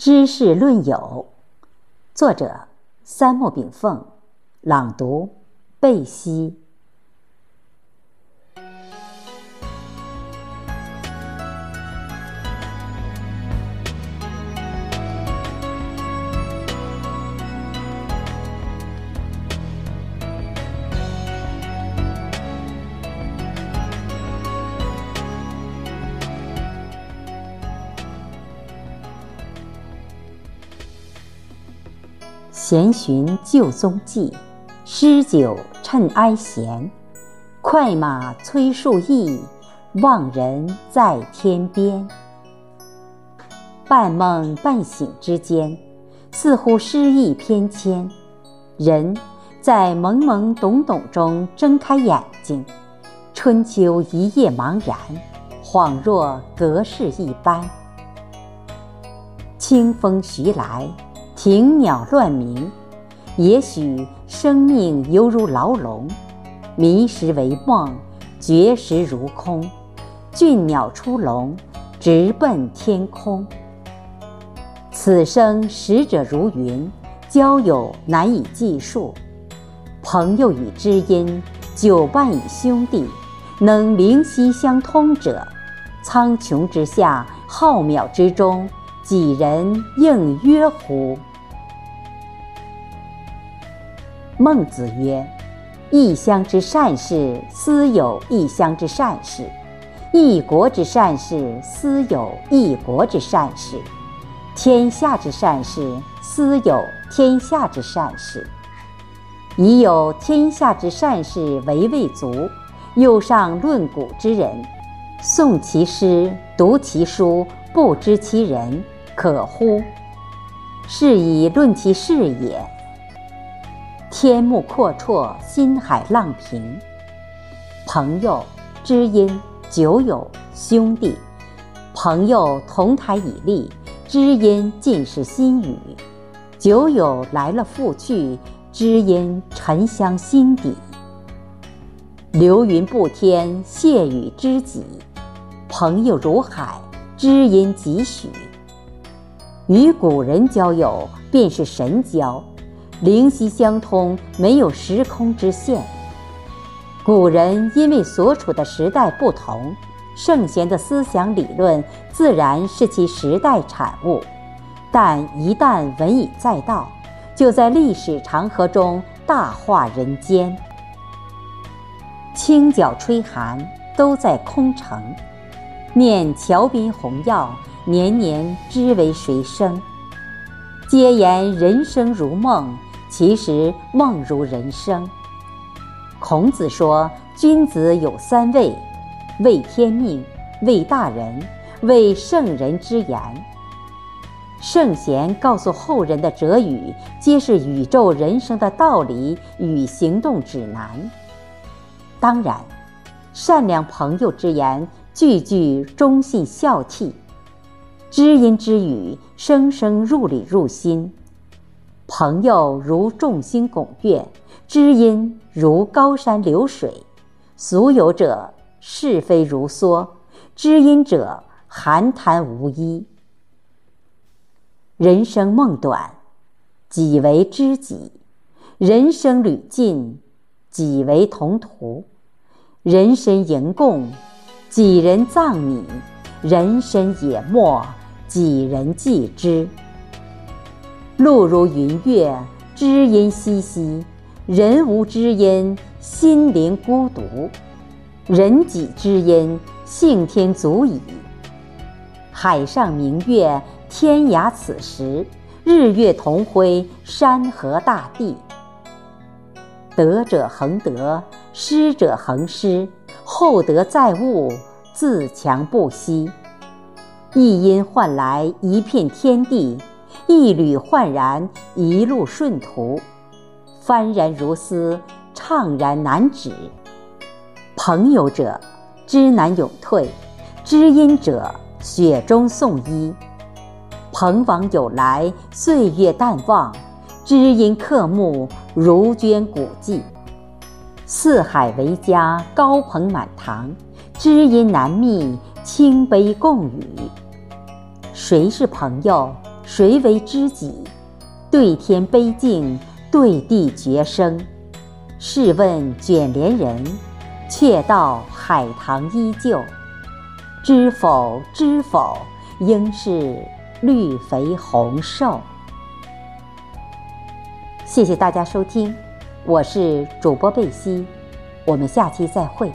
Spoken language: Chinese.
知识论友，作者三木炳凤，朗读贝西。闲寻旧踪迹，诗酒趁哀闲。快马催树意，望人在天边。半梦半醒之间，似乎诗意翩跹。人在懵懵懂懂中睁开眼睛，春秋一夜茫然，恍若隔世一般。清风徐来。庭鸟乱鸣，也许生命犹如牢笼，迷时为梦，觉时如空。俊鸟出笼，直奔天空。此生识者如云，交友难以计数。朋友与知音，久伴与兄弟，能灵犀相通者，苍穹之下，浩渺之中，几人应约乎？孟子曰：“异乡之善事，斯有异乡之善事；异国之善事，斯有异国之善事；天下之善事，斯有天下之善事。已有天下之善事为未足，又尚论古之人，诵其诗，读其书，不知其人，可乎？是以论其事也。”天目阔绰，心海浪平。朋友、知音、酒友、兄弟，朋友同台以立，知音尽是心语；酒友来了复去，知音沉香心底。流云不天，谢雨知己；朋友如海，知音几许？与古人交友，便是神交。灵犀相通，没有时空之限。古人因为所处的时代不同，圣贤的思想理论自然是其时代产物，但一旦文以载道，就在历史长河中大化人间。清角吹寒，都在空城；念桥边红药，年年知为谁生。皆言人生如梦。其实梦如人生。孔子说：“君子有三畏，畏天命，畏大人，畏圣人之言。”圣贤告诉后人的哲语，皆是宇宙人生的道理与行动指南。当然，善良朋友之言，句句忠信孝悌，知音之语，声声入里入心。朋友如众星拱月，知音如高山流水。俗有者是非如梭，知音者寒潭无依。人生梦短，几为知己；人生旅尽，几为同途；人生迎共，几人葬你；人生野没，几人记之。路如云月，知音兮兮；人无知音，心灵孤独。人己知音，幸天足矣。海上明月，天涯此时；日月同辉，山河大地。得者恒得，失者恒失。厚德载物，自强不息。一音换来一片天地。一缕焕然，一路顺途，幡然如丝，怅然难止。朋友者，知难永退；知音者，雪中送衣。朋往有来，岁月淡忘；知音刻目，如捐古迹。四海为家，高朋满堂；知音难觅，清杯共语。谁是朋友？谁为知己？对天悲敬，对地绝声。试问卷帘人，却道海棠依旧。知否？知否？应是绿肥红瘦。谢谢大家收听，我是主播贝西，我们下期再会。